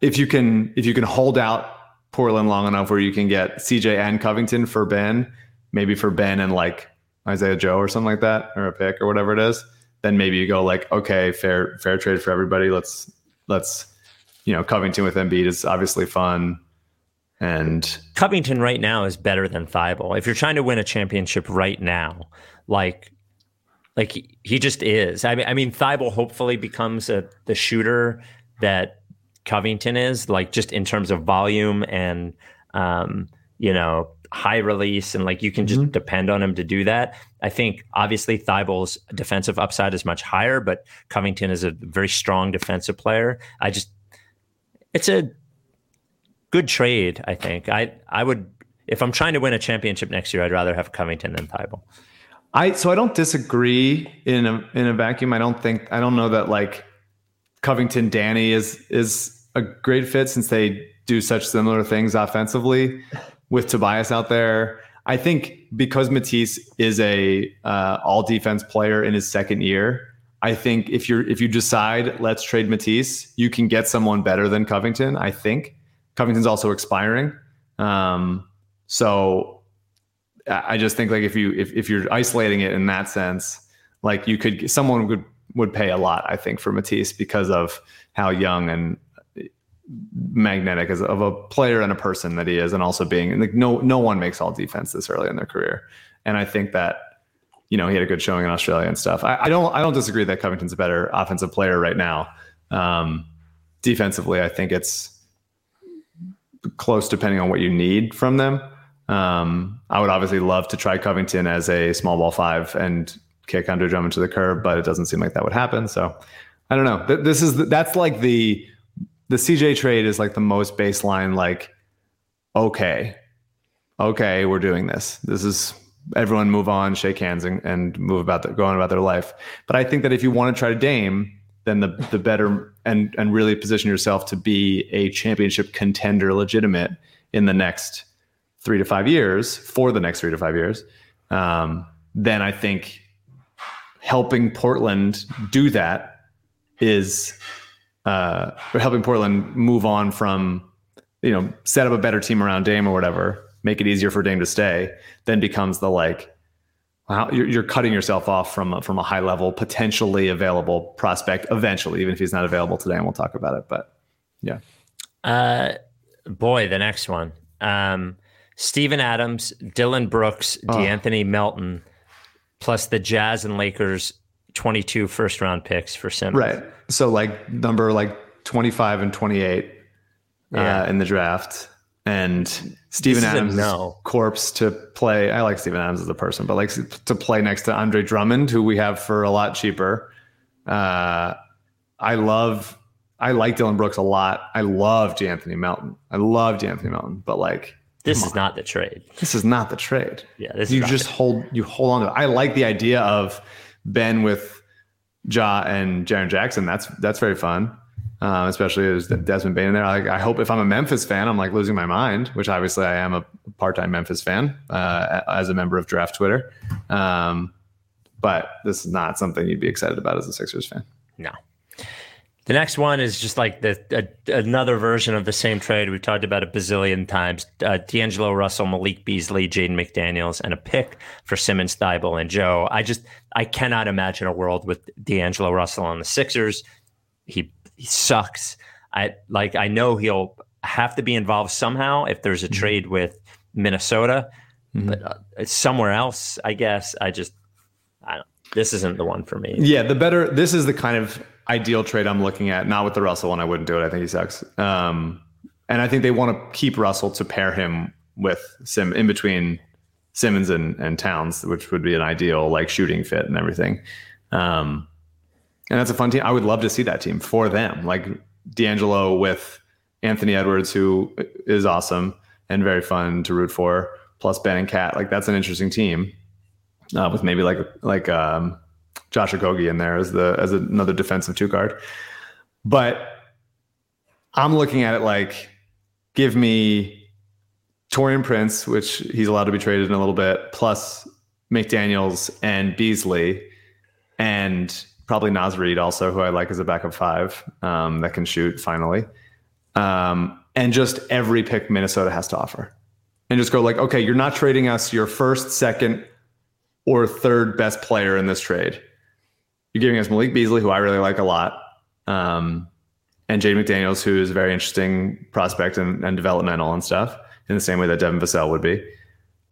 if you can if you can hold out Portland long enough where you can get CJ and Covington for Ben, maybe for Ben and like Isaiah Joe or something like that, or a pick or whatever it is, then maybe you go like, okay, fair fair trade for everybody. Let's let's you know Covington with Embiid is obviously fun, and
Covington right now is better than Thybulle. If you're trying to win a championship right now, like like he, he just is. I mean, I mean, Thybulle hopefully becomes a the shooter that Covington is, like just in terms of volume and um, you know high release, and like you can just depend on him to do that. I think obviously Thybulle's defensive upside is much higher, but Covington is a very strong defensive player. I just it's a good trade. I think I I would if I'm trying to win a championship next year, I'd rather have Covington than Thybulle.
I so I don't disagree in a in a vacuum. I don't think I don't know that like Covington Danny is is a great fit since they do such similar things offensively with Tobias out there. I think because Matisse is a uh, all defense player in his second year, I think if you're if you decide let's trade Matisse, you can get someone better than Covington. I think Covington's also expiring, um, so I just think like if you if, if you're isolating it in that sense, like you could someone would would pay a lot, I think, for Matisse because of how young and magnetic as of a player and a person that he is, and also being like no no one makes all defense this early in their career, and I think that you know he had a good showing in Australia and stuff. I, I don't I don't disagree that Covington's a better offensive player right now. Um, defensively, I think it's close depending on what you need from them. Um, I would obviously love to try Covington as a small ball five and kick Andre Drummond to the curb, but it doesn't seem like that would happen. So I don't know. This is that's like the the CJ trade is like the most baseline. Like, okay, okay, we're doing this. This is everyone move on, shake hands, and, and move about the, go on about their life. But I think that if you want to try to Dame, then the the better and and really position yourself to be a championship contender, legitimate in the next three to five years for the next three to five years. Um, then I think helping Portland do that is uh, helping Portland move on from you know set up a better team around Dame or whatever, make it easier for Dame to stay. Then becomes the like wow, you're, you're cutting yourself off from from a high level potentially available prospect eventually, even if he's not available today. And we'll talk about it, but yeah.
Uh, boy, the next one. Um, Steven Adams, Dillon Brooks, De'Anthony Melton, plus the Jazz and Lakers 22 first round picks for Simmons.
Right. So like number like 25 and 28
Yeah.
uh, in the draft. And Steven
This is a
Adams
no.
corpse to play. I like Steven Adams as a person, but like to play next to Andre Drummond, who we have for a lot cheaper. Uh, I love, I like Dillon Brooks a lot. I love De'Anthony Melton. I love De'Anthony Melton, but like
This is not the trade.
this is not the trade.
Yeah, this is
you just hold you hold on to it. I like the idea of Ben with Ja and Jaren Jackson. That's that's very fun. Um, especially as Desmond Bane in there. Like, I hope if I'm a Memphis fan, I'm like losing my mind, which obviously I am a part-time Memphis fan uh, as a member of Draft Twitter. Um, but this is not something you'd be excited about as a Sixers fan.
No. The next one is just like the a, another version of the same trade we've talked about a bazillion times. Uh, D'Angelo Russell, Malik Beasley, Jaden McDaniels, and a pick for Simmons, Thybulle, and Joe. I just I cannot imagine a world with D'Angelo Russell on the Sixers. He he sucks. I like I know he'll have to be involved somehow if there's a trade with Minnesota, but uh, somewhere else, I guess. I just I don't. This isn't the one for me.
Yeah, the better. This is the kind of ideal trade I'm looking at. Not with the Russell one. I wouldn't do it. I think he sucks. Um, and I think they want to keep Russell to pair him with Sim in between Simmons and, and Towns, which would be an ideal like shooting fit and everything. Um, and that's a fun team. I would love to see that team for them, like D'Angelo with Anthony Edwards, who is awesome and very fun to root for, plus Ben and Cat. Like that's an interesting team uh, with maybe like like um, Josh Okogie in there as the as another defensive two guard. But I'm looking at it like, give me Taurean Prince, which he's allowed to be traded in a little bit, plus McDaniels and Beasley, and probably Naz Reid also, who I like as a backup five um, that can shoot finally, um, and just every pick Minnesota has to offer, and just go like, okay, you're not trading us your first, second, or third best player in this trade. You're giving us Malik Beasley, who I really like a lot. Um, and Jaden McDaniels, who is a very interesting prospect and, and, developmental and stuff, in the same way that Devin Vassell would be,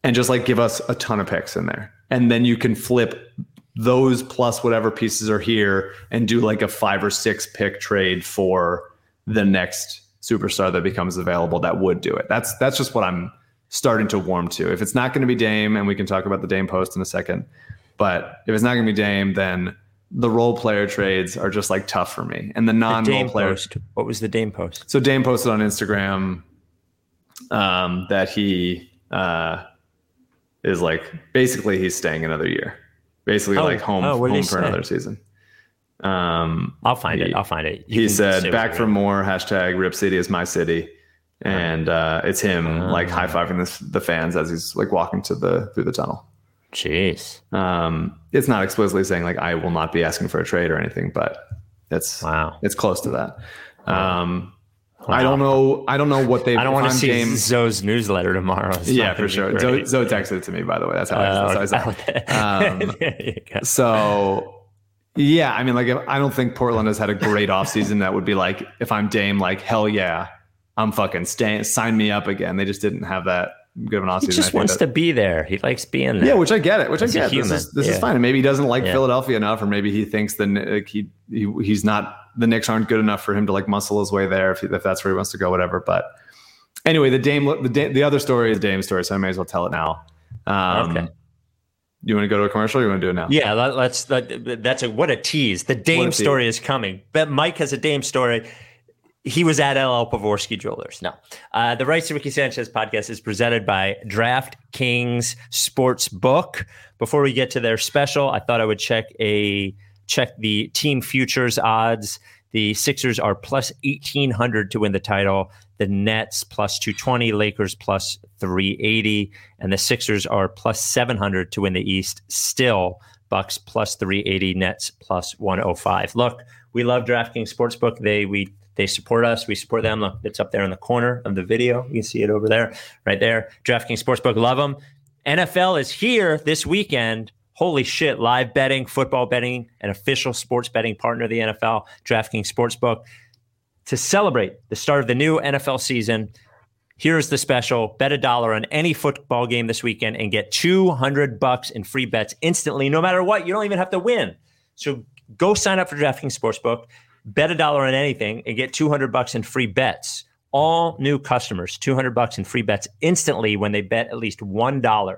and just like give us a ton of picks in there, and then you can flip those plus whatever pieces are here and do like a five or six pick trade for the next superstar that becomes available that would do it. That's that's just what I'm starting to warm to. If it's not going to be Dame, and we can talk about the Dame post in a second, but if it's not going to be Dame, then the role player trades are just like tough for me. And the non role player.
Post. What was the Dame post?
So Dame posted on Instagram um, that he uh, is like basically he's staying another year, basically oh, like home oh, home for say? another season.
Um, I'll find he, it. I'll find it.
You he said, "Back for more." Hashtag Rip City is my city, and uh, it's him like high fiving the fans as he's like walking to the through the tunnel.
Jeez.
Um, it's not explicitly saying like I will not be asking for a trade or anything, but it's
wow.
It's close to that. Um, wow. I don't know. I don't know what they.
I don't want to see game. Zoe's newsletter tomorrow.
It's yeah, for sure. Zoe, Zoe, texted it to me, by the way. That's how. Uh, I, that's how I um, so yeah, I mean, like I don't think Portland has had a great offseason that would be like if I'm Dame, like hell yeah, I'm fucking staying. Sign me up again. They just didn't have that good of an offseason.
He just wants to be there. He likes being there.
Yeah, which I get it. Which I get. This, is, this yeah. is fine. And maybe he doesn't like yeah. Philadelphia enough, or maybe he thinks that like, he, he he's not the Knicks aren't good enough for him to like muscle his way there if, if that's where he wants to go, whatever. But anyway, the Dame the, the other story is Dame's story, so I may as well tell it now. Um, okay. You want to go to a commercial? Or you want to do it now?
Yeah, let's. That, that's a what a tease. The Dame story is coming. But Mike has a Dame story he was at LL Pavorsky Jewelers. No. Uh, the Rights to Ricky Sanchez podcast is presented by DraftKings Sports Book. Before we get to their special, I thought I would check a check the team futures odds. The Sixers are plus 1800 to win the title. The Nets plus 220, Lakers plus 380, and the Sixers are plus 700 to win the East. Still, Bucks plus 380, Nets plus 105. Look, we love DraftKings Sportsbook. They we they support us. We support them. Look, it's up there in the corner of the video. You can see it over there, right there. DraftKings Sportsbook, love them. NFL is here this weekend. Holy shit, live betting, football betting, an official sports betting partner of the NFL, DraftKings Sportsbook. To celebrate the start of the new NFL season, here's the special bet a dollar on any football game this weekend and get 200 bucks in free bets instantly no matter what you don't even have to win so go sign up for draftkings sportsbook bet a dollar on anything and get 200 bucks in free bets. All new customers, 200 bucks in free bets instantly when they bet at least $1.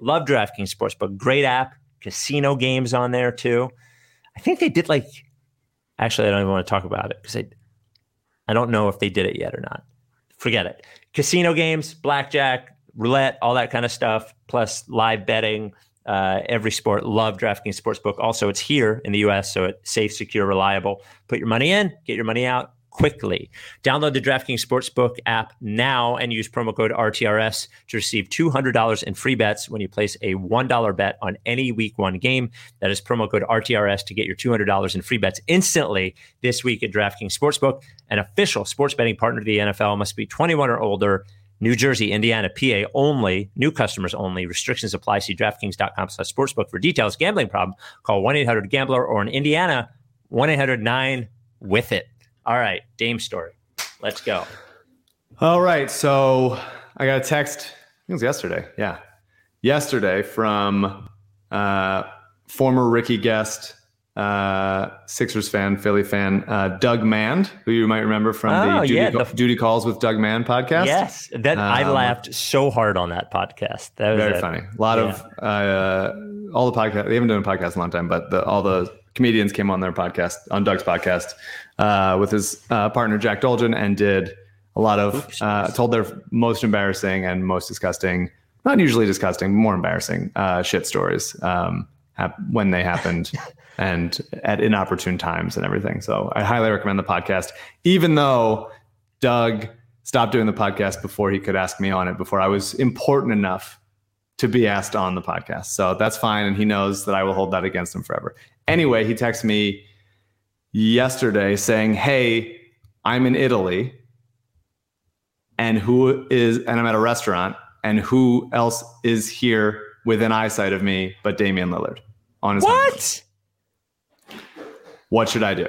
Love DraftKings Sportsbook. Great app. Casino games on there too. I think they did like, actually, I don't even want to talk about it because I, I don't know if they did it yet or not. Forget it. Casino games, blackjack, roulette, all that kind of stuff, plus live betting uh, every sport. Love DraftKings Sportsbook. Also, it's here in the US, so it's safe, secure, reliable. Put your money in, get your money out quickly. Download the DraftKings Sportsbook app now and use promo code RTRS to receive $200 in free bets when you place a $1 bet on any week one game. That is promo code RTRS to get your $200 in free bets instantly this week at DraftKings Sportsbook, an official sports betting partner of the NFL. Must be 21 or older New Jersey, Indiana, PA only, new customers only. Restrictions apply. See DraftKings.com slash sportsbook for details. Gambling problem, call 1-800-GAMBLER or in Indiana, 1-800-9 with it. All right, Dame story. Let's go.
All right, so I got a text, it was yesterday, yeah. Yesterday from uh, former Ricky guest uh, Sixers fan, Philly fan, uh, Doug Mand, who you might remember from
Oh,
the, Duty,
yeah, the-
Duty Calls with Doug Mand podcast.
Yes, that I
Um,
laughed so hard on that podcast. That was
very
a-
funny. A lot of uh, all the podcast. They haven't done a podcast in a long time, but the, all the comedians came on their podcast on Doug's podcast uh, with his uh, partner Jack Dolgen and did a lot of
Oops.
uh, told their most embarrassing and most disgusting, not usually disgusting, more embarrassing uh, shit stories um, when they happened. And at inopportune times and everything. So I highly recommend the podcast, even though Doug stopped doing the podcast before he could ask me on it, before I was important enough to be asked on the podcast. So that's fine. And he knows that I will hold that against him forever. Anyway, he texted me yesterday saying, Hey, I'm in Italy. And who is, and I'm at a restaurant, and who else is here within eyesight of me but Damian Lillard on his honeymoon?
What?
What should I do?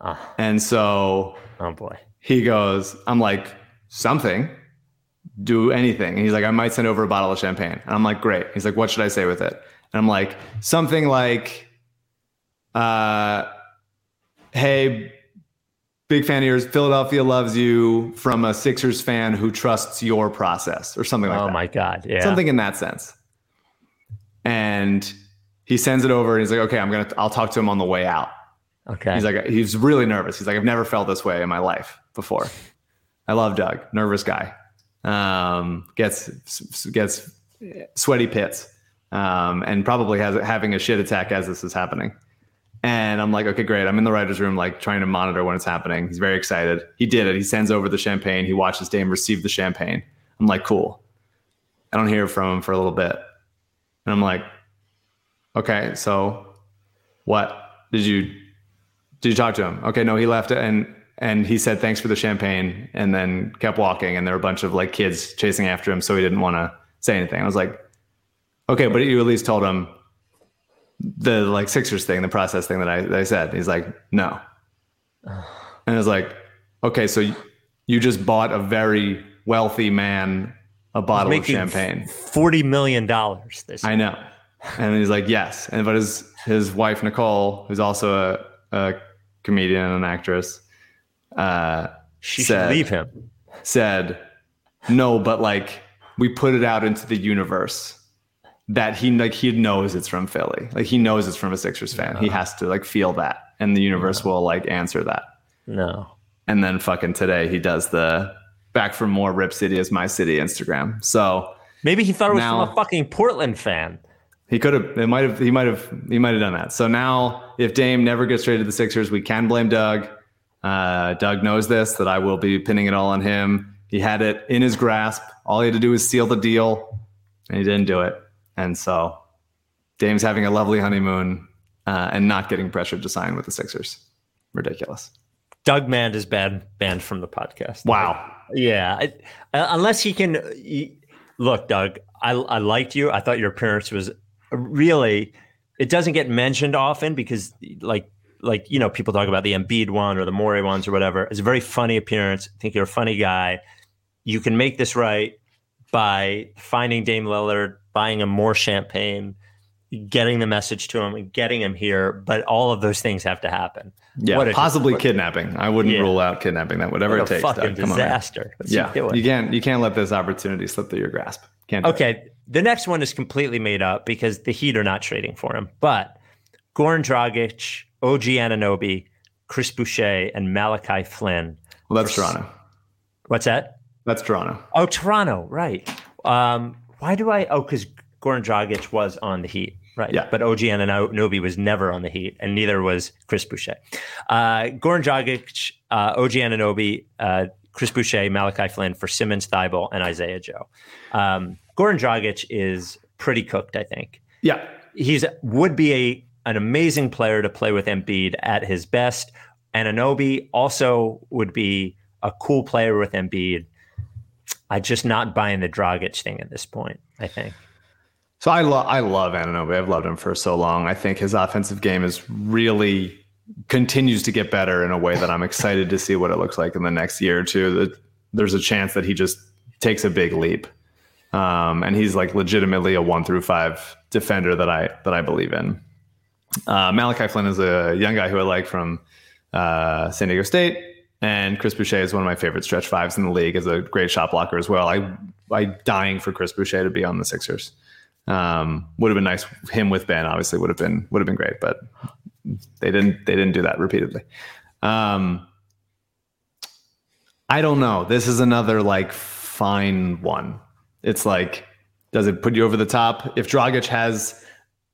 Oh,
And so
oh boy.
he goes, I'm like, something, do anything. And he's like, I might send over a bottle of champagne. And I'm like, great. He's like, what should I say with it? And I'm like, something like, uh, hey, big fan of yours. Philadelphia loves you from a Sixers fan who trusts your process or something like
oh
that.
my god. Yeah.
Something in that sense. And he sends it over and he's like, okay, I'm to, I'll talk to him on the way out.
Okay.
He's like, he's really nervous. He's like, I've never felt this way in my life before. I love Doug, nervous guy. Um, gets gets sweaty pits, um, and probably has having a shit attack as this is happening. And I'm like, okay, great. I'm in the writer's room, like trying to monitor when it's happening. He's very excited. He did it. He sends over the champagne. He watches Dame receive the champagne. I'm like, cool. I don't hear from him for a little bit. And I'm like, okay, so what? Did you did you talk to him? Okay, no, he left and and he said thanks for the champagne and then kept walking and there were a bunch of like kids chasing after him so he didn't want to say anything. I was like, okay, but you at least told him the like Sixers thing, the process thing that I, that I said. He's like, no. And I was like, okay, so you, you just bought a very wealthy man a bottle of champagne.
Forty million dollars. This.
I know. And he's like, yes. And but his his wife Nicole, who's also a, a comedian and an actress, uh,
she
said-
should leave him.
said, no, but like we put it out into the universe that he like he knows it's from Philly. Like he knows it's from a Sixers fan. He has to like feel that, and the universe will like answer that.
No.
And then fucking today he does the back for more Rip City is my city Instagram. So
Maybe he thought it was
Now-
from a fucking Portland fan.
He could have. It might have. He might have. He might have done that. So now, if Dame never gets traded to the Sixers, we can blame Doug. Uh, Doug knows this. That I will be pinning it all on him. He had it in his grasp. All he had to do was seal the deal, and he didn't do it. And so, Dame's having a lovely honeymoon uh, and not getting pressured to sign with the Sixers. Ridiculous.
Doug Mand is banned banned from the podcast.
Wow.
Yeah, I, uh, unless he can he- look, Doug. I I liked you. I thought your appearance was really. It doesn't get mentioned often because, like, like you know, people talk about the Embiid one or the Morey ones or whatever. It's a very funny appearance. I think you're a funny guy. You can make this right by finding Dame Lillard, buying him more champagne, getting the message to him, and getting him here. But all of those things have to happen.
Yeah.
What a-
possibly kidnapping. I wouldn't
Yeah.
rule out kidnapping. That whatever
What
it takes.
fucking
Doug. Come on,
disaster.
Yeah. You can't. You can't let this opportunity slip through your grasp. Can't. do it.
The next one is completely made up because the Heat are not trading for him. But Goran Dragic, OG Anunoby, Chris Boucher, and Malachi Flynn.
Well, that's Toronto.
What's that?
That's Toronto.
Oh, Toronto, right. Um, why do I? Oh, because Goran Dragic was on the Heat, right?
Yeah.
But OG Anunoby was never on the Heat, and neither was Chris Boucher. Uh, Goran Dragic, uh, OG Anunoby, uh, Chris Boucher, Malachi Flynn for Simmons, Thybulle, and Isaiah Joe. Um, Goran Dragic is pretty cooked, I think.
Yeah.
He's would be a an amazing player to play with Embiid at his best. Anunoby also would be a cool player with Embiid. I'm just not buying the Dragic thing at this point. I think.
So I love I love Anunoby. I've loved him for so long. I think his offensive game is really continues to get better in a way that I'm excited to see what it looks like in the next year or two. That there's a chance that he just takes a big leap. Um, and he's like legitimately a one through five defender that I that I believe in. Uh, Malachi Flynn is a young guy who I like from uh, San Diego State, and Chris Boucher is one of my favorite stretch fives in the league. as a great shot blocker as well. I I dying for Chris Boucher to be on the Sixers. Um, would have been nice. Him with Ben obviously would have been would have been great, but they didn't they didn't do that repeatedly. Um, I don't know. This is another like fine one. It's like, does it put you over the top? If Dragic has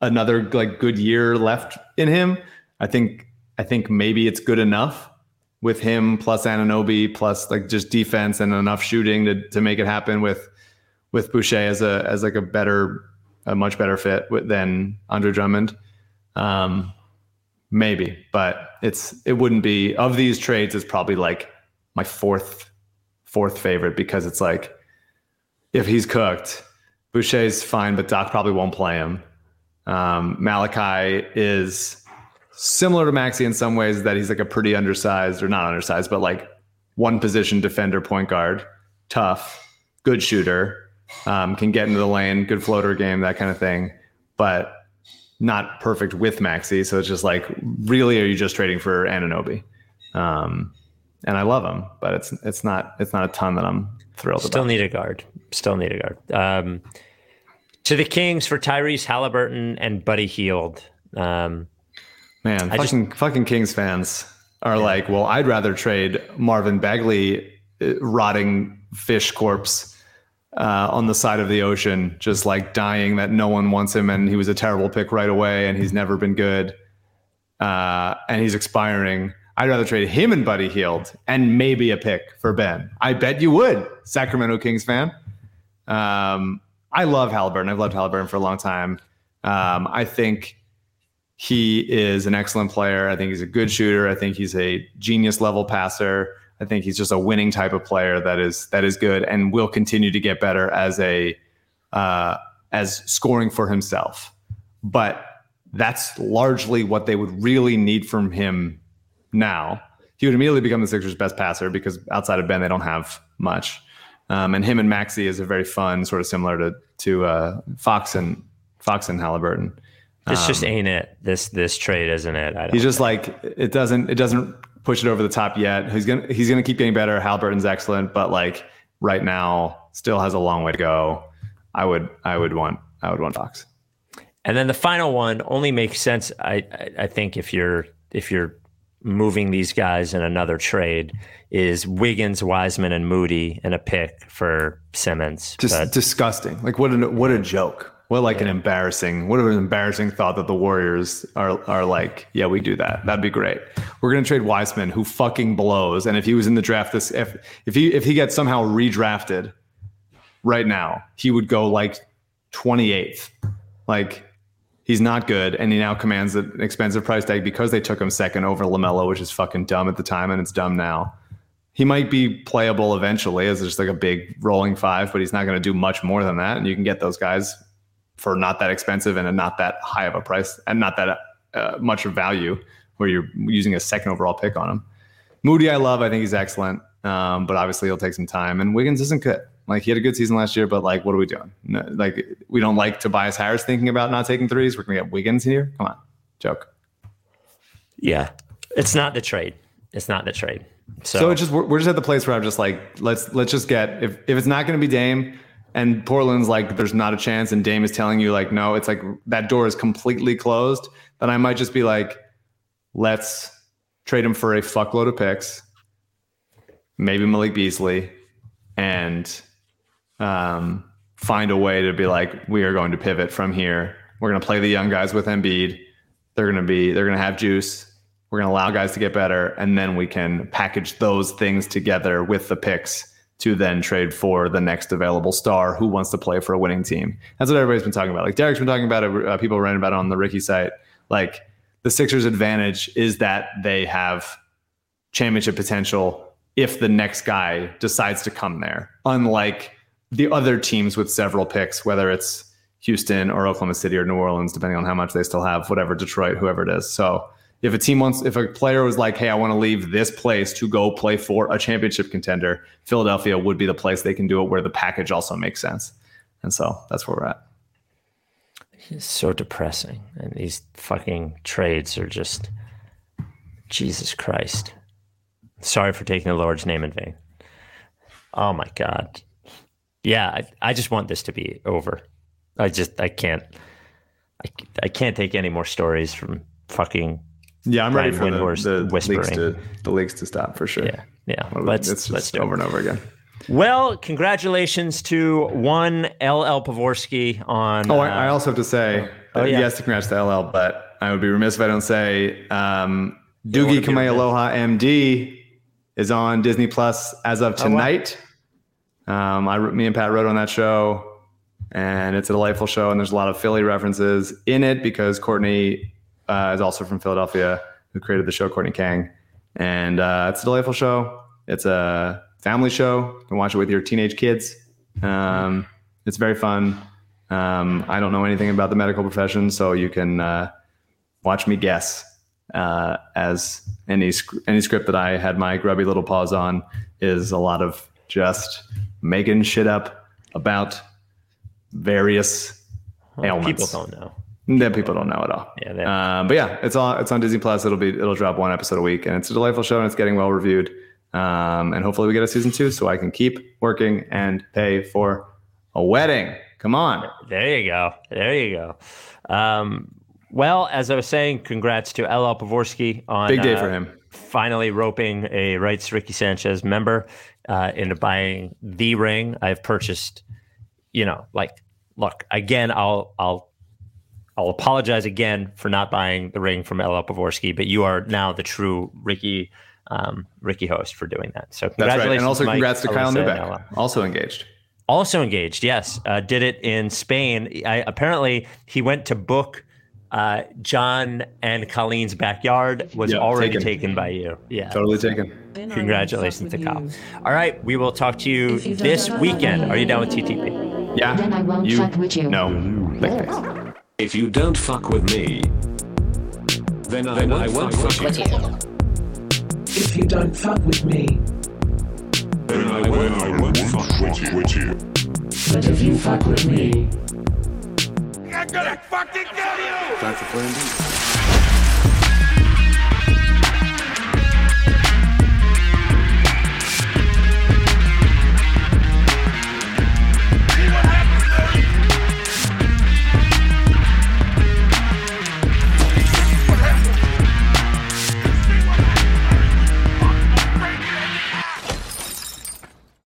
another like good year left in him, I think I think maybe it's good enough with him plus Anunoby plus like just defense and enough shooting to to make it happen with with Boucher as a as like a better a much better fit with, than Andre Drummond. Um, maybe, but it's it wouldn't be of these trades. It's probably like my fourth fourth favorite because it's like if he's cooked, Boucher's fine, but Doc probably won't play him. Um, Malachi is similar to Maxey in some ways that he's like a pretty undersized or not undersized, but like one position defender, point guard, tough, good shooter, um, can get into the lane, good floater game, that kind of thing, but not perfect with Maxey. So it's just like, really, are you just trading for Anunoby? Um, and I love him, but it's it's not it's not a ton that I'm thrilled
Still
about.
need a guard. Still need a guard. Um, to the Kings for Tyrese Halliburton and Buddy Hield. Um,
Man,
I just-
fucking fucking Kings fans are like, well, I'd rather trade Marvin Bagley uh, rotting fish corpse uh, on the side of the ocean, just like dying that no one wants him, and he was a terrible pick right away, and he's never been good, uh, and he's expiring. I'd rather trade him and Buddy Hield and maybe a pick for Ben. I bet you would, Sacramento Kings fan. Um, I love Halliburton. I've loved Halliburton for a long time. Um, I think he is an excellent player. I think he's a good shooter. I think he's a genius level passer. I think he's just a winning type of player that is that is good and will continue to get better as a uh, as scoring for himself. But that's largely what they would really need from him now. He would immediately become the Sixers' best passer because outside of Ben, they don't have much. Um, and him and Maxey is a very fun, sort of similar to to uh, Fox and Fox and Halliburton.
this just ain't it. This this trade isn't it. I don't
Um, He's just like it doesn't it doesn't push it over the top yet. He's gonna he's gonna keep getting better. Halliburton's excellent, but like right now, still has a long way to go. I would I would want I would want Fox.
And then the final one only makes sense, I, I, I think, if you're if you're moving these guys in another trade, is Wiggins, Wiseman, and Moody, and a pick for Simmons.
Just
But
disgusting. Like what a what a joke. What like an embarrassing what an embarrassing thought that the Warriors are are like, yeah, we do that. That'd be great. We're gonna trade Wiseman, who fucking blows. And if he was in the draft this if if he if he gets somehow redrafted right now, he would go like 28th. Like he's not good, and he now commands an expensive price tag because they took him second over Lamelo, which is fucking dumb at the time, and it's dumb now. He might be playable eventually as just like a big rolling five, but he's not going to do much more than that. And you can get those guys for not that expensive and not that high of a price and not that uh, much of value where you're using a second overall pick on him. Moody, I love. I think he's excellent, um, but obviously he'll take some time. And Wiggins isn't good. Like he had a good season last year, but like, what are we doing? No, like we don't like Tobias Harris thinking about not taking threes. We're gonna get Wiggins here. Come on, joke.
yeah, it's not the trade. It's not the trade. So,
So, just we're, we're just at the place where I'm just like, let's let's just get if if it's not going to be Dame and Portland's like there's not a chance and Dame is telling you like no, it's like that door is completely closed. Then I might just be like, let's trade him for a fuckload of picks, maybe Malik Beasley, and um, find a way to be like we are going to pivot from here. We're going to play the young guys with Embiid. They're going to be they're going to have juice. We're going to allow guys to get better, and then we can package those things together with the picks to then trade for the next available star who wants to play for a winning team. That's what everybody's been talking about. Like Derek's been talking about it. Uh, people writing about it on the Ricky site. Like the Sixers' advantage is that they have championship potential if the next guy decides to come there. Unlike the other teams with several picks, whether it's Houston or Oklahoma City or New Orleans, depending on how much they still have, whatever Detroit, whoever it is. So if a team wants, if a player was like, "Hey, I want to leave this place to go play for a championship contender," Philadelphia would be the place they can do it, where the package also makes sense. And so that's where we're at.
It's so depressing. And these fucking trades are just Jesus Christ. Sorry for taking the Lord's name in vain. Oh my God. Yeah, I, I just want this to be over. I just I can't I, I can't take any more stories from fucking
Yeah, I'm
Brian
ready for the,
Windhorst
the leaks
whispering.
to the leaks to stop for sure.
yeah yeah.
Well,
Let's
it's
let's do it.
over and over again.
Well, congratulations to one LL Pavorsky on.
Oh,
uh,
I, I also have to say,
Oh,
uh,
yeah.
yes, congrats to LL, but I would be remiss if I don't say um, Doogie Kameāloha MD is on Disney Plus as of
Oh, wow.
Um, I, me and Pat wrote on that show, and it's a delightful show, and there's a lot of Philly references in it because Courtney uh, is also from Philadelphia, who created the show, Courtney Kang, and uh, it's a delightful show. It's a family show. You can watch it with your teenage kids. Um, it's very fun. Um, I don't know anything about the medical profession, so you can uh, watch me guess. Uh, as any any script that I had my grubby little paws on is a lot of just making shit up about various ailments
people don't know.
that people don't know at all.
Yeah,
Um, but yeah, it's on it's on Disney Plus. It'll be it'll drop one episode a week, and it's a delightful show, and it's getting well reviewed. Um, and hopefully we get a season two, so I can keep working and pay for a wedding. Come on,
There you go. There you go. Um, well, as I was saying, congrats to LL Pavorsky on
big day
uh,
for him.
Finally roping a rights Ricky Sanchez member uh, into buying the ring. I've purchased, you know, like look again. I'll I'll I'll apologize again for not buying the ring from LL Pavorsky, but you are now the true Ricky um, Ricky host for doing that. So
That's
congratulations,
right, and also
Mike,
congrats to Kyle
Neubeck,
also engaged.
Also engaged, yes. Uh, did it in Spain. I, apparently, he went to book uh, John and Colleen's backyard. Was
Yeah,
already
taken.
taken. by you. Yeah.
Totally taken.
Congratulations to Kyle. All right, we will talk to you this weekend. Are you down with TTP?
Yeah,
Then I won't
you,
fuck with you.
No, Lick.
If you don't fuck with me, then I, I won't fuck with you.
If you don't fuck with me,
Then I won't, I won't fuck with you.
But if you fuck with me,
That's a plan B.